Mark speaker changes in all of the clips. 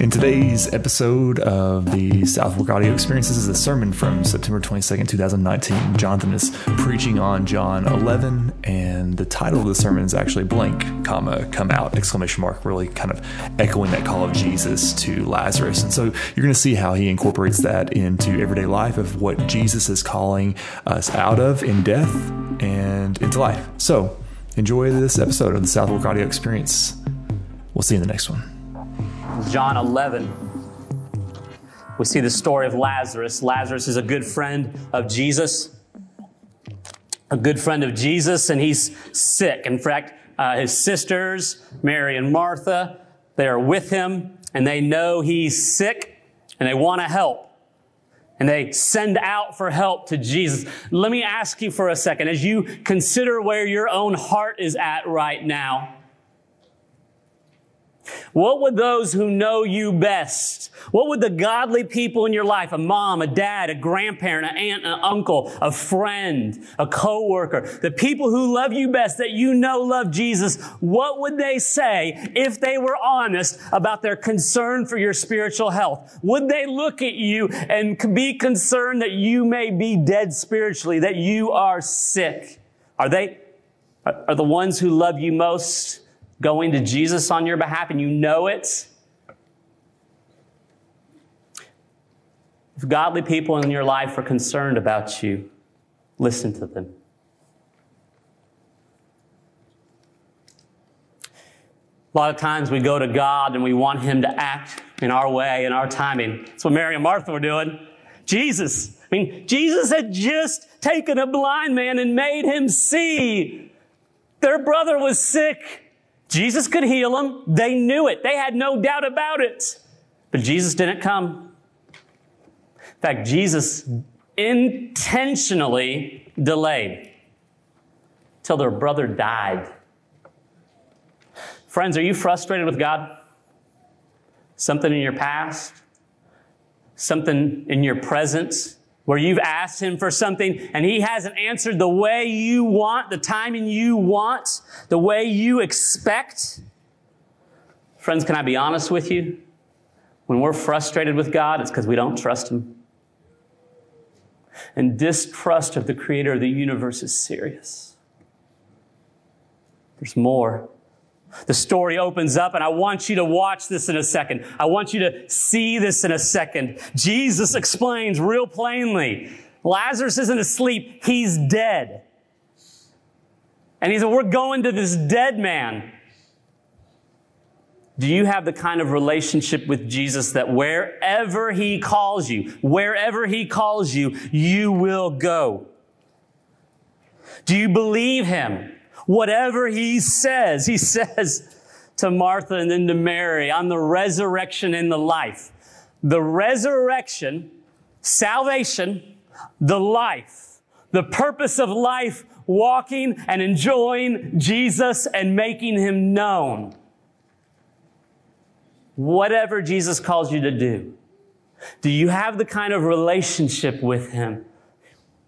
Speaker 1: In today's episode of the South Fork Audio Experience, this is a sermon from September 22nd, 2019. Jonathan is preaching on John 11, and the title of the sermon is actually blank, comma, come out, exclamation mark, really kind of echoing that call of Jesus to Lazarus. And so you're going to see how he incorporates that into everyday life of what Jesus is calling us out of in death and into life. So enjoy this episode of the South Fork Audio Experience. We'll see you in the next one.
Speaker 2: John 11, we see the story of Lazarus. Lazarus is a good friend of Jesus, a good friend of Jesus, and he's sick. In fact, uh, his sisters, Mary and Martha, they are with him, and they know he's sick, and they want to help. And they send out for help to Jesus. Let me ask you for a second, as you consider where your own heart is at right now, what would those who know you best, what would the godly people in your life, a mom, a dad, a grandparent, an aunt, an uncle, a friend, a coworker, the people who love you best that you know love Jesus, what would they say if they were honest about their concern for your spiritual health? Would they look at you and be concerned that you may be dead spiritually, that you are sick? Are they, are the ones who love you most going to Jesus on your behalf and you know it, if godly people in your life are concerned about you, listen to them. A lot of times we go to God and we want Him to act in our way, in our timing. That's what Mary and Martha were doing. Jesus. I mean, Jesus had just taken a blind man and made him see. Their brother was sick. Jesus could heal them. They knew it. They had no doubt about it. But Jesus didn't come. In fact, Jesus intentionally delayed till their brother died. Friends, are you frustrated with God? Something in your past? Something in your present? Where you've asked him for something and he hasn't answered the way you want, the timing you want, the way you expect. Friends, can I be honest with you? When we're frustrated with God, it's because we don't trust him. And distrust of the creator of the universe is serious. There's more. The story opens up and I want you to watch this in a second. I want you to see this in a second. Jesus explains real plainly. Lazarus isn't asleep. He's dead. And he said, we're going to this dead man. Do you have the kind of relationship with Jesus that wherever he calls you, wherever he calls you, you will go? Do you believe him? Whatever he says, he says to Martha and then to Mary, I'm the resurrection and the life. The resurrection, salvation, the life, the purpose of life, walking and enjoying Jesus and making him known. Whatever Jesus calls you to do, do you have the kind of relationship with him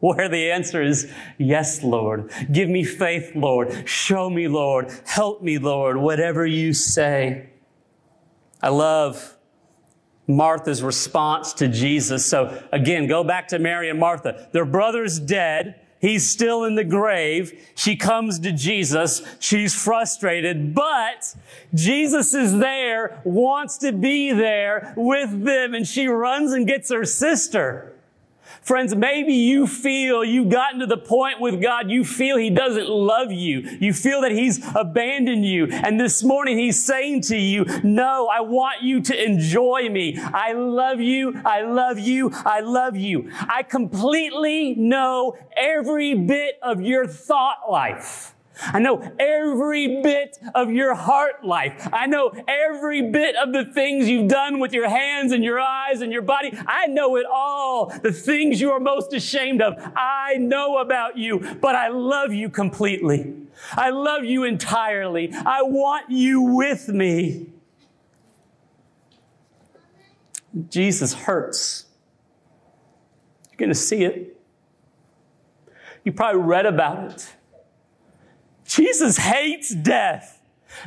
Speaker 2: where the answer is, yes, Lord. Give me faith, Lord. Show me, Lord. Help me, Lord. Whatever you say. I love Martha's response to Jesus. So again, go back to Mary and Martha. Their brother's dead. He's still in the grave. She comes to Jesus. She's frustrated, but Jesus is there, wants to be there with them, and she runs and gets her sister. Friends, maybe you feel you've gotten to the point with God, you feel He doesn't love you. You feel that He's abandoned you. And this morning He's saying to you, no, I want you to enjoy me. I love you. I love you. I love you. I completely know every bit of your thought life. I know every bit of your heart life. I know every bit of the things you've done with your hands and your eyes and your body. I know it all. The things you are most ashamed of. I know about you, but I love you completely. I love you entirely. I want you with me. Jesus hurts. You're going to see it. You probably read about it. Jesus hates death.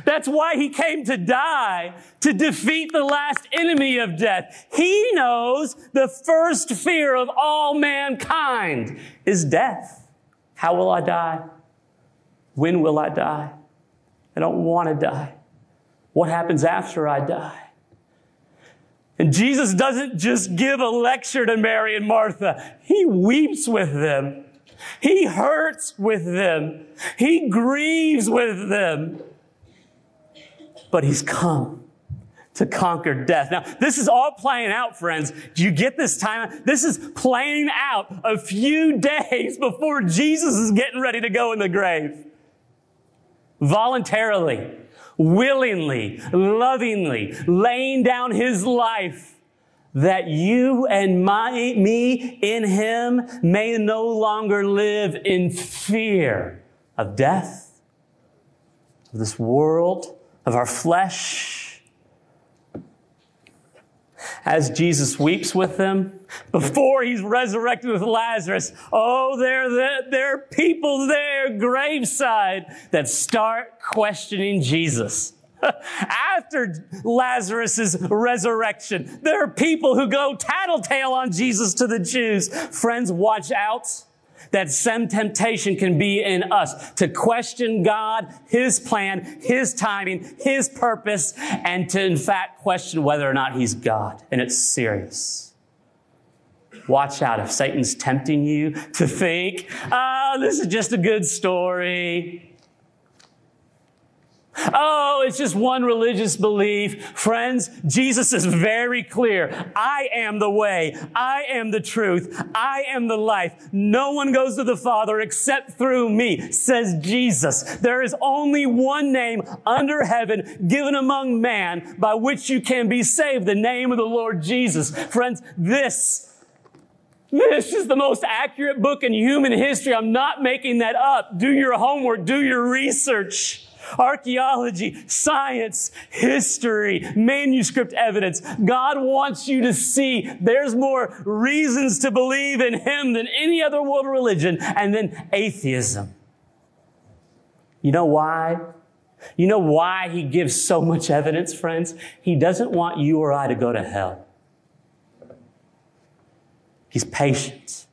Speaker 2: That's why he came to die, to defeat the last enemy of death. He knows the first fear of all mankind is death. How will I die? When will I die? I don't want to die. What happens after I die? And Jesus doesn't just give a lecture to Mary and Martha. He weeps with them. He hurts with them. He grieves with them but he's come to conquer death. Now, this is all playing out, friends. Do you get this time? This is playing out a few days before Jesus is getting ready to go in the grave. Voluntarily, willingly, lovingly, laying down his life that you and my, me in him may no longer live in fear of death, of this world, of our flesh. As Jesus weeps with them, before he's resurrected with Lazarus, oh, there, there, there are people there, graveside, that start questioning Jesus. After Lazarus' resurrection, there are people who go tattletale on Jesus to the Jews. Friends, watch out that some temptation can be in us to question God, His plan, His timing, His purpose, and to in fact question whether or not He's God. And it's serious. Watch out if Satan's tempting you to think, oh, this is just a good story. Oh, it's just one religious belief. Friends, Jesus is very clear. I am the way. I am the truth. I am the life. No one goes to the Father except through me, says Jesus. There is only one name under heaven given among man by which you can be saved, the name of the Lord Jesus. Friends, this this is the most accurate book in human history. I'm not making that up. Do your homework. Do your research archaeology, science, history, manuscript evidence. God wants you to see there's more reasons to believe in Him than any other world religion, and then atheism. You know why? You know why He gives so much evidence, friends? He doesn't want you or I to go to hell. He's patient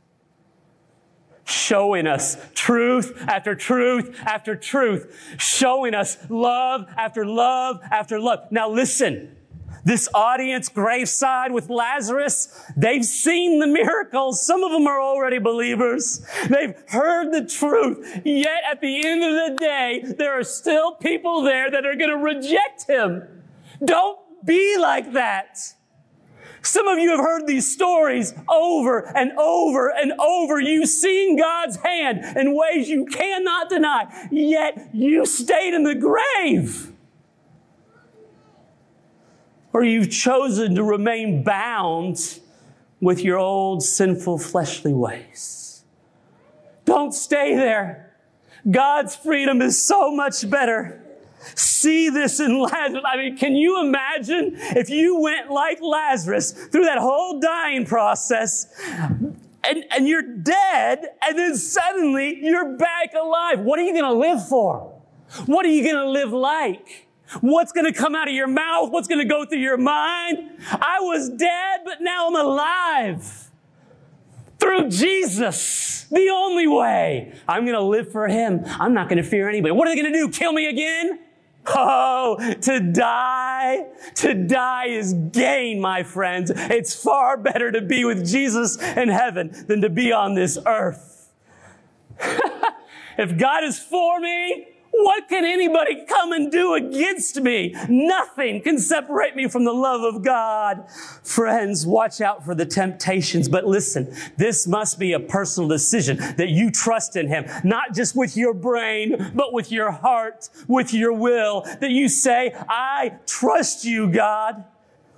Speaker 2: showing us truth after truth after truth, showing us love after love after love. Now listen, this audience graveside with Lazarus, they've seen the miracles. Some of them are already believers. They've heard the truth. Yet at the end of the day, there are still people there that are going to reject him. Don't be like that. Some of you have heard these stories over and over and over. You've seen God's hand in ways you cannot deny, yet you stayed in the grave. Or you've chosen to remain bound with your old sinful fleshly ways. Don't stay there. God's freedom is so much better see this in Lazarus. I mean, can you imagine if you went like Lazarus through that whole dying process and, and you're dead and then suddenly you're back alive? What are you going to live for? What are you going to live like? What's going to come out of your mouth? What's going to go through your mind? I was dead, but now I'm alive. Through Jesus, the only way. I'm going to live for Him. I'm not going to fear anybody. What are they going to do? Kill me again? Oh, to die, to die is gain, my friends. It's far better to be with Jesus in heaven than to be on this earth. if God is for me, what can anybody come and do against me? Nothing can separate me from the love of God. Friends, watch out for the temptations, but listen, this must be a personal decision that you trust in Him, not just with your brain, but with your heart, with your will, that you say, I trust you, God.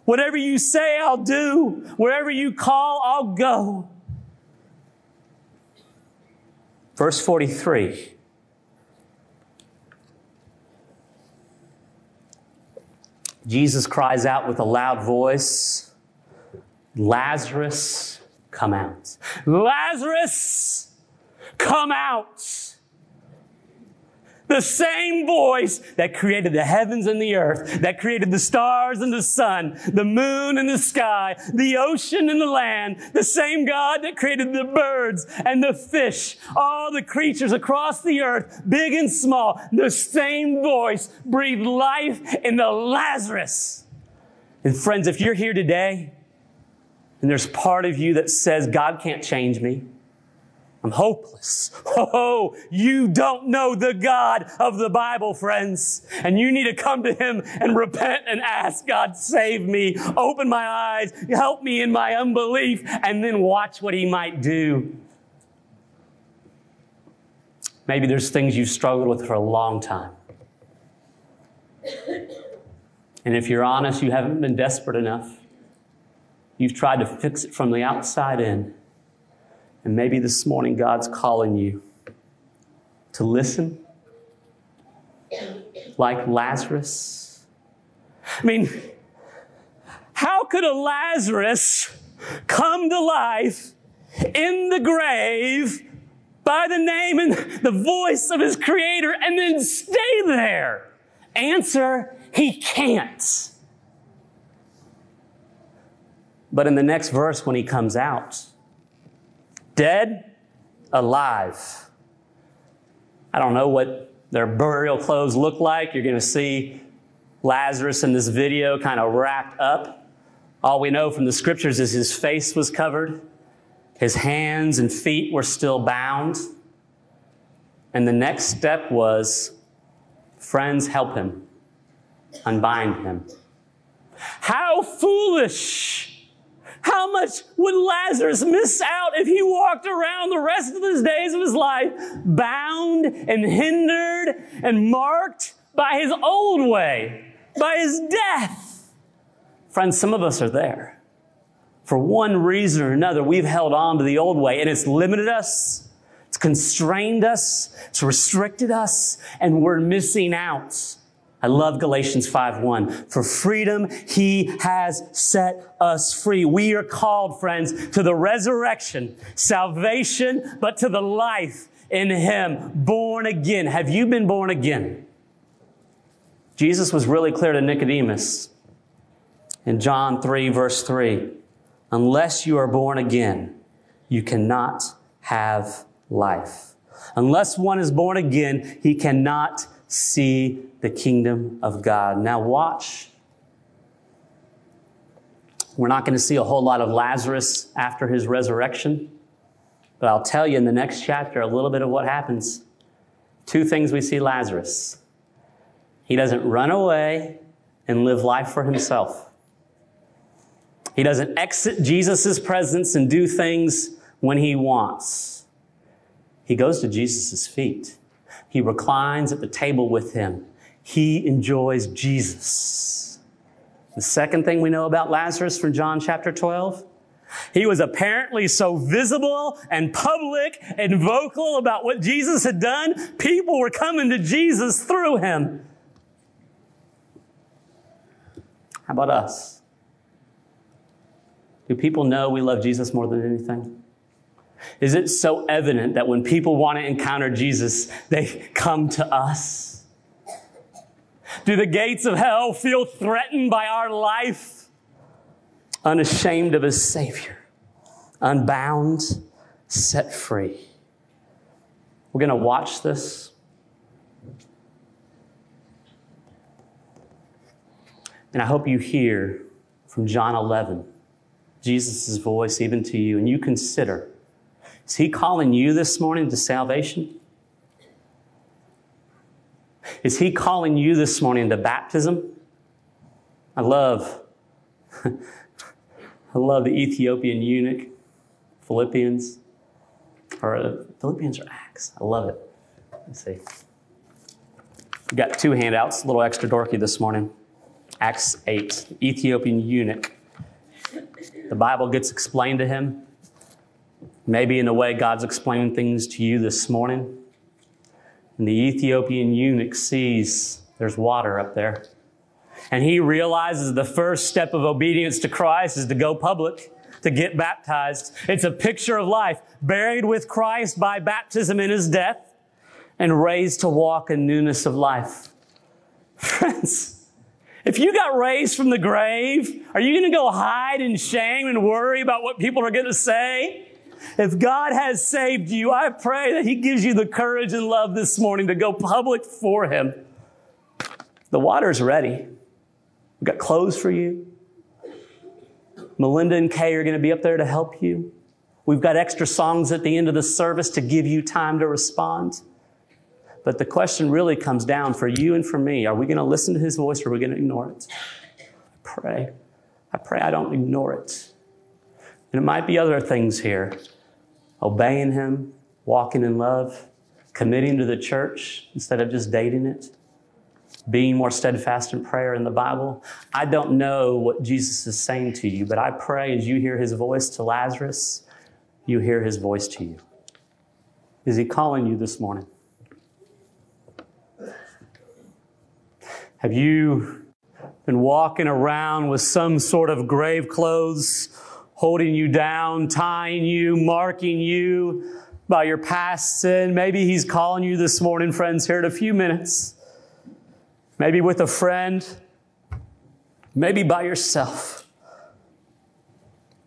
Speaker 2: Whatever you say, I'll do. Wherever you call, I'll go. Verse 43. Jesus cries out with a loud voice, Lazarus, come out. Lazarus, come out. The same voice that created the heavens and the earth, that created the stars and the sun, the moon and the sky, the ocean and the land, the same God that created the birds and the fish, all the creatures across the earth, big and small, the same voice breathed life into Lazarus. And friends, if you're here today and there's part of you that says, God can't change me, I'm hopeless. Oh, you don't know the God of the Bible, friends. And you need to come to Him and repent and ask, God, save me, open my eyes, help me in my unbelief, and then watch what He might do. Maybe there's things you've struggled with for a long time. And if you're honest, you haven't been desperate enough. You've tried to fix it from the outside in. And maybe this morning God's calling you to listen like Lazarus. I mean, how could a Lazarus come to life in the grave by the name and the voice of his creator and then stay there? Answer, he can't. But in the next verse, when he comes out, dead, alive. I don't know what their burial clothes look like. You're going to see Lazarus in this video kind of wrapped up. All we know from the scriptures is his face was covered, his hands and feet were still bound. And the next step was friends, help him, unbind him. How foolish! How much would Lazarus miss out if he walked around the rest of his days of his life bound and hindered and marked by his old way, by his death? Friends, some of us are there. For one reason or another, we've held on to the old way and it's limited us, it's constrained us, it's restricted us, and we're missing out I love Galatians 5:1. For freedom he has set us free. We are called, friends, to the resurrection, salvation, but to the life in him, born again. Have you been born again? Jesus was really clear to Nicodemus in John 3 verse 3. Unless you are born again, you cannot have life. Unless one is born again, he cannot see the kingdom of God. Now, watch. We're not going to see a whole lot of Lazarus after his resurrection, but I'll tell you in the next chapter a little bit of what happens. Two things we see Lazarus. He doesn't run away and live life for himself. He doesn't exit Jesus' presence and do things when he wants. He goes to Jesus' feet. He reclines at the table with him. He enjoys Jesus. The second thing we know about Lazarus from John chapter 12 he was apparently so visible and public and vocal about what Jesus had done, people were coming to Jesus through him. How about us? Do people know we love Jesus more than anything? Is it so evident that when people want to encounter Jesus, they come to us? Do the gates of hell feel threatened by our life? Unashamed of his Savior, unbound, set free. We're going to watch this. And I hope you hear from John 11 Jesus' voice even to you, and you consider is He calling you this morning to salvation? Is He calling you this morning to baptism? I love, I love the Ethiopian eunuch, Philippians, or uh, Philippians or Acts. I love it. Let's see. We got two handouts, a little extra dorky this morning. Acts 8, Ethiopian eunuch. The Bible gets explained to him. Maybe in the way God's explaining things to you this morning. And the Ethiopian eunuch sees there's water up there. And he realizes the first step of obedience to Christ is to go public, to get baptized. It's a picture of life, buried with Christ by baptism in his death, and raised to walk in newness of life. Friends, if you got raised from the grave, are you going to go hide in shame and worry about what people are going to say? If God has saved you, I pray that He gives you the courage and love this morning to go public for Him. The water's ready. We've got clothes for you. Melinda and Kay are going to be up there to help you. We've got extra songs at the end of the service to give you time to respond. But the question really comes down for you and for me are we going to listen to his voice or are we going to ignore it? I pray. I pray I don't ignore it. And it might be other things here obeying him, walking in love, committing to the church instead of just dating it, being more steadfast in prayer in the Bible. I don't know what Jesus is saying to you, but I pray as you hear his voice to Lazarus, you hear his voice to you. Is he calling you this morning? Have you been walking around with some sort of grave clothes, holding you down, tying you, marking you by your past sin? Maybe He's calling you this morning, friends, here in a few minutes. Maybe with a friend, maybe by yourself.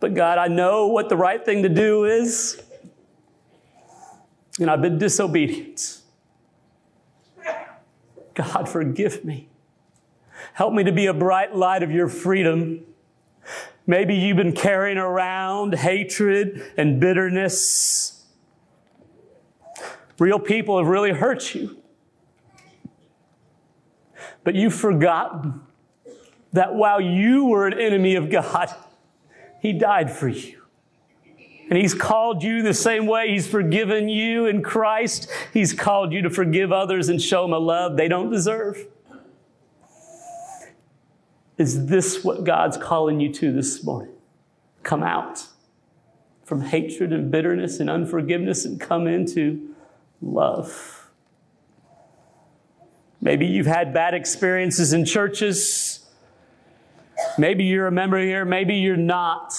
Speaker 2: But God, I know what the right thing to do is, and I've been disobedient. God, forgive me. Help me to be a bright light of your freedom. Maybe you've been carrying around hatred and bitterness. Real people have really hurt you. But you've forgotten that while you were an enemy of God, He died for you. And He's called you the same way He's forgiven you in Christ. He's called you to forgive others and show them a love they don't deserve. Is this what God's calling you to this morning? Come out from hatred and bitterness and unforgiveness and come into love. Maybe you've had bad experiences in churches. Maybe you're a member here, maybe you're not.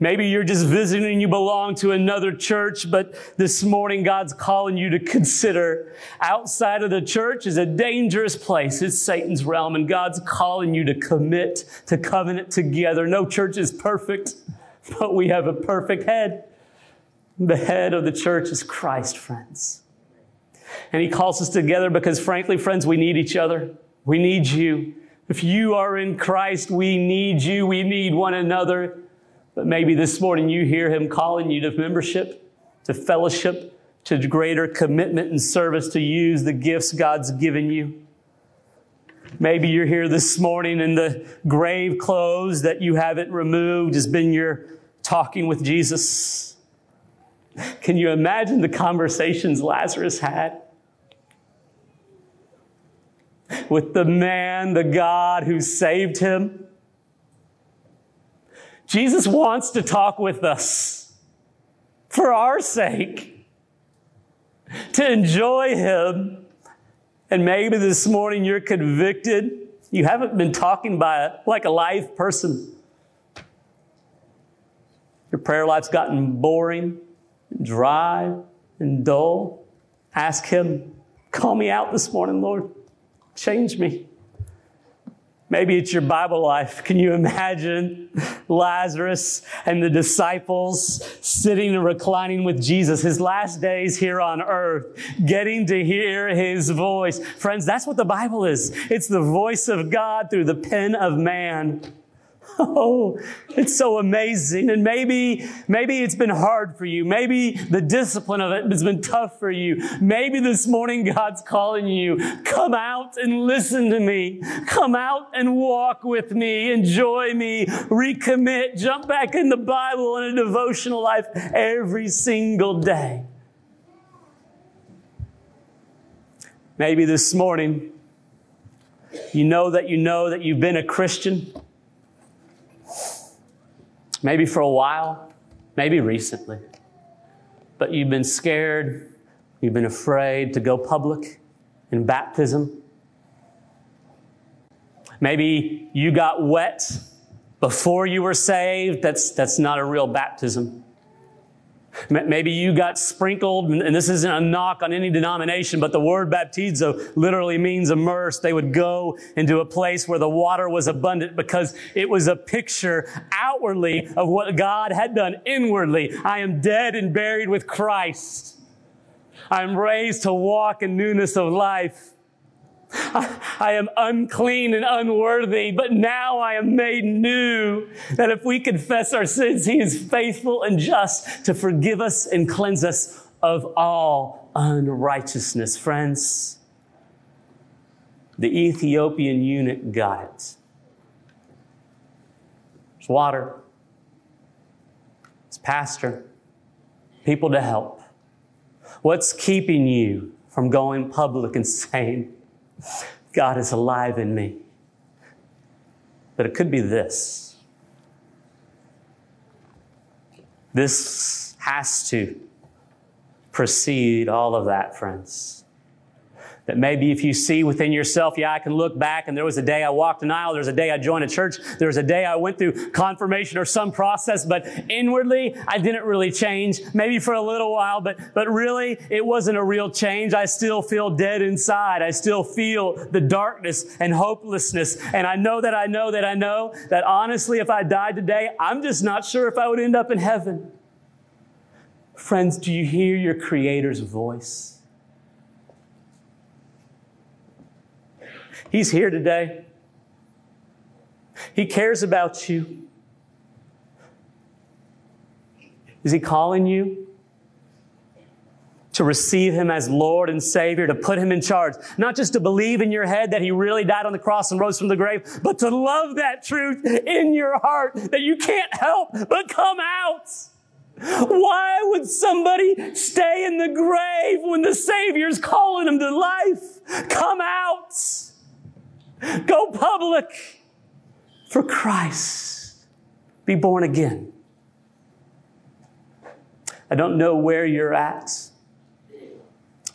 Speaker 2: Maybe you're just visiting and you belong to another church, but this morning God's calling you to consider outside of the church is a dangerous place. It's Satan's realm and God's calling you to commit to covenant together. No church is perfect, but we have a perfect head. The head of the church is Christ, friends. And he calls us together because frankly, friends, we need each other. We need you. If you are in Christ, we need you. We need one another. But maybe this morning you hear him calling you to membership, to fellowship, to greater commitment and service to use the gifts God's given you. Maybe you're here this morning and the grave clothes that you haven't removed has been your talking with Jesus. Can you imagine the conversations Lazarus had? With the man, the God who saved him Jesus wants to talk with us for our sake, to enjoy Him. And maybe this morning you're convicted. You haven't been talking by a, like a live person. Your prayer life's gotten boring, and dry, and dull. Ask Him, call me out this morning, Lord. Change me. Maybe it's your Bible life. Can you imagine Lazarus and the disciples sitting and reclining with Jesus, his last days here on earth, getting to hear his voice? Friends, that's what the Bible is. It's the voice of God through the pen of man. Oh, it's so amazing. And maybe, maybe it's been hard for you. Maybe the discipline of it has been tough for you. Maybe this morning God's calling you, come out and listen to me. Come out and walk with me. Enjoy me. Recommit. Jump back in the Bible and a devotional life every single day. Maybe this morning, you know that you know that you've been a Christian maybe for a while, maybe recently. But you've been scared, you've been afraid to go public in baptism. Maybe you got wet before you were saved. That's, that's not a real baptism. Maybe you got sprinkled, and this isn't a knock on any denomination, but the word baptizo literally means immersed. They would go into a place where the water was abundant because it was a picture outwardly of what God had done inwardly. I am dead and buried with Christ. I'm raised to walk in newness of life. I am unclean and unworthy, but now I am made new. That if we confess our sins, He is faithful and just to forgive us and cleanse us of all unrighteousness. Friends, the Ethiopian eunuch got it. There's water, it's pastor, people to help. What's keeping you from going public and saying, God is alive in me. But it could be this. This has to precede all of that, friends. That maybe if you see within yourself, yeah, I can look back and there was a day I walked an aisle, there was a day I joined a church, there was a day I went through confirmation or some process, but inwardly I didn't really change. Maybe for a little while, but, but really it wasn't a real change. I still feel dead inside. I still feel the darkness and hopelessness. And I know that I know that I know that honestly, if I died today, I'm just not sure if I would end up in heaven. Friends, do you hear your Creator's voice? He's here today. He cares about you. Is He calling you to receive Him as Lord and Savior, to put Him in charge? Not just to believe in your head that He really died on the cross and rose from the grave, but to love that truth in your heart that you can't help but come out. Why would somebody stay in the grave when the Savior's calling them to life? Come out. Go public for Christ. Be born again. I don't know where you're at,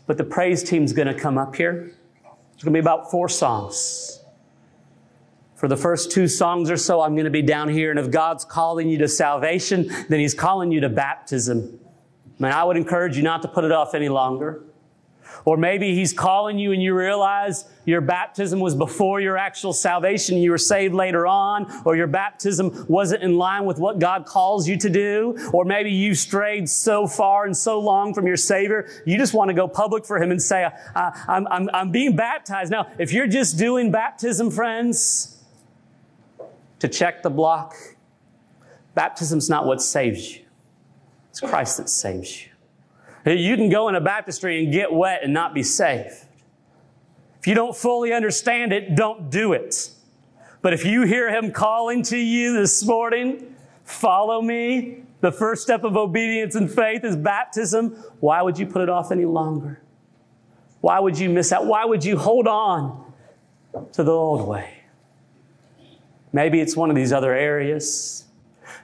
Speaker 2: but the praise team's going to come up here. It's going to be about four songs. For the first two songs or so, I'm going to be down here. And if God's calling you to salvation, then He's calling you to baptism. Man, I would encourage you not to put it off any longer. Or maybe he's calling you and you realize your baptism was before your actual salvation. You were saved later on, or your baptism wasn't in line with what God calls you to do. Or maybe you strayed so far and so long from your Savior, you just want to go public for Him and say, I'm, I'm, I'm being baptized. Now, if you're just doing baptism, friends, to check the block, baptism's not what saves you. It's Christ that saves you. You can go in a baptistry and get wet and not be saved. If you don't fully understand it, don't do it. But if you hear him calling to you this morning, follow me. The first step of obedience and faith is baptism. Why would you put it off any longer? Why would you miss out? Why would you hold on to the old way? Maybe it's one of these other areas.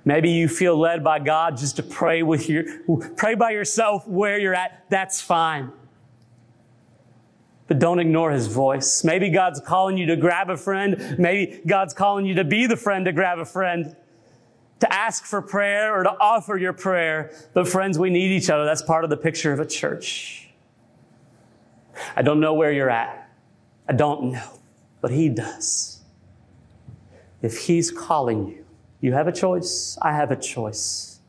Speaker 2: Maybe you feel led by God just to pray with your, pray by yourself where you're at. That's fine. But don't ignore his voice. Maybe God's calling you to grab a friend. Maybe God's calling you to be the friend to grab a friend, to ask for prayer or to offer your prayer. But friends, we need each other. That's part of the picture of a church. I don't know where you're at. I don't know, but he does. If he's calling you, you have a choice. I have a choice.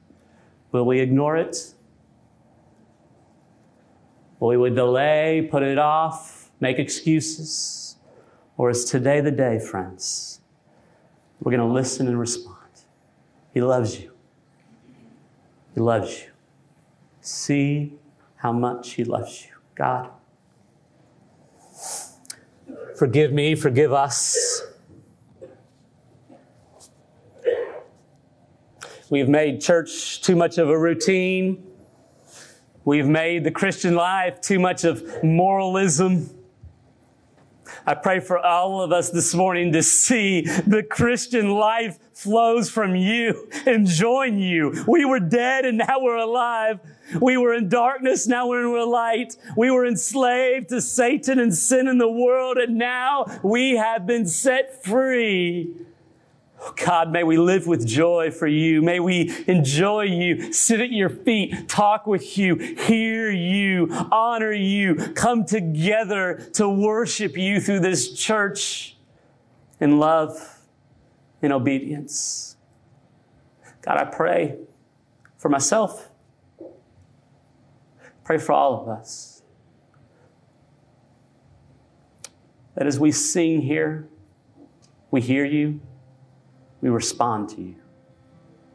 Speaker 2: Will we ignore it? We would delay, put it off, make excuses? Or is today the day, friends? We're going to listen and respond. He loves you. He loves you. See how much He loves you. God, forgive me, forgive us We've made church too much of a routine. We've made the Christian life too much of moralism. I pray for all of us this morning to see the Christian life flows from you and join you. We were dead and now we're alive. We were in darkness, now we're in light. We were enslaved to Satan and sin in the world, and now we have been set free God, may we live with joy for you. May we enjoy you, sit at your feet, talk with you, hear you, honor you, come together to worship you through this church in love, in obedience. God, I pray for myself. Pray for all of us. That as we sing here, we hear you we respond to you.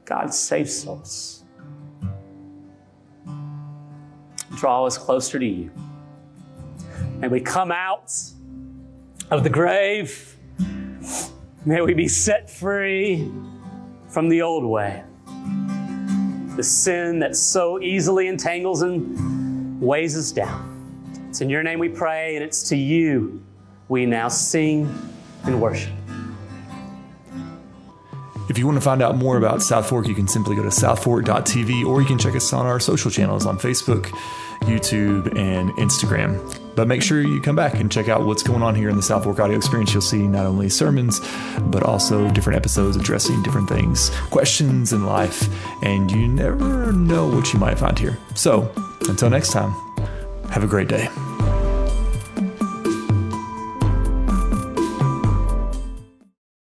Speaker 2: God, save souls. Draw us closer to you. May we come out of the grave. May we be set free from the old way. The sin that so easily entangles and weighs us down. It's in your name we pray, and it's to you we now sing and worship.
Speaker 1: If you want to find out more about South Fork, you can simply go to southfork.tv or you can check us on our social channels on Facebook, YouTube, and Instagram. But make sure you come back and check out what's going on here in the South Fork audio experience. You'll see not only sermons, but also different episodes addressing different things, questions in life, and you never know what you might find here. So until next time, have a great day.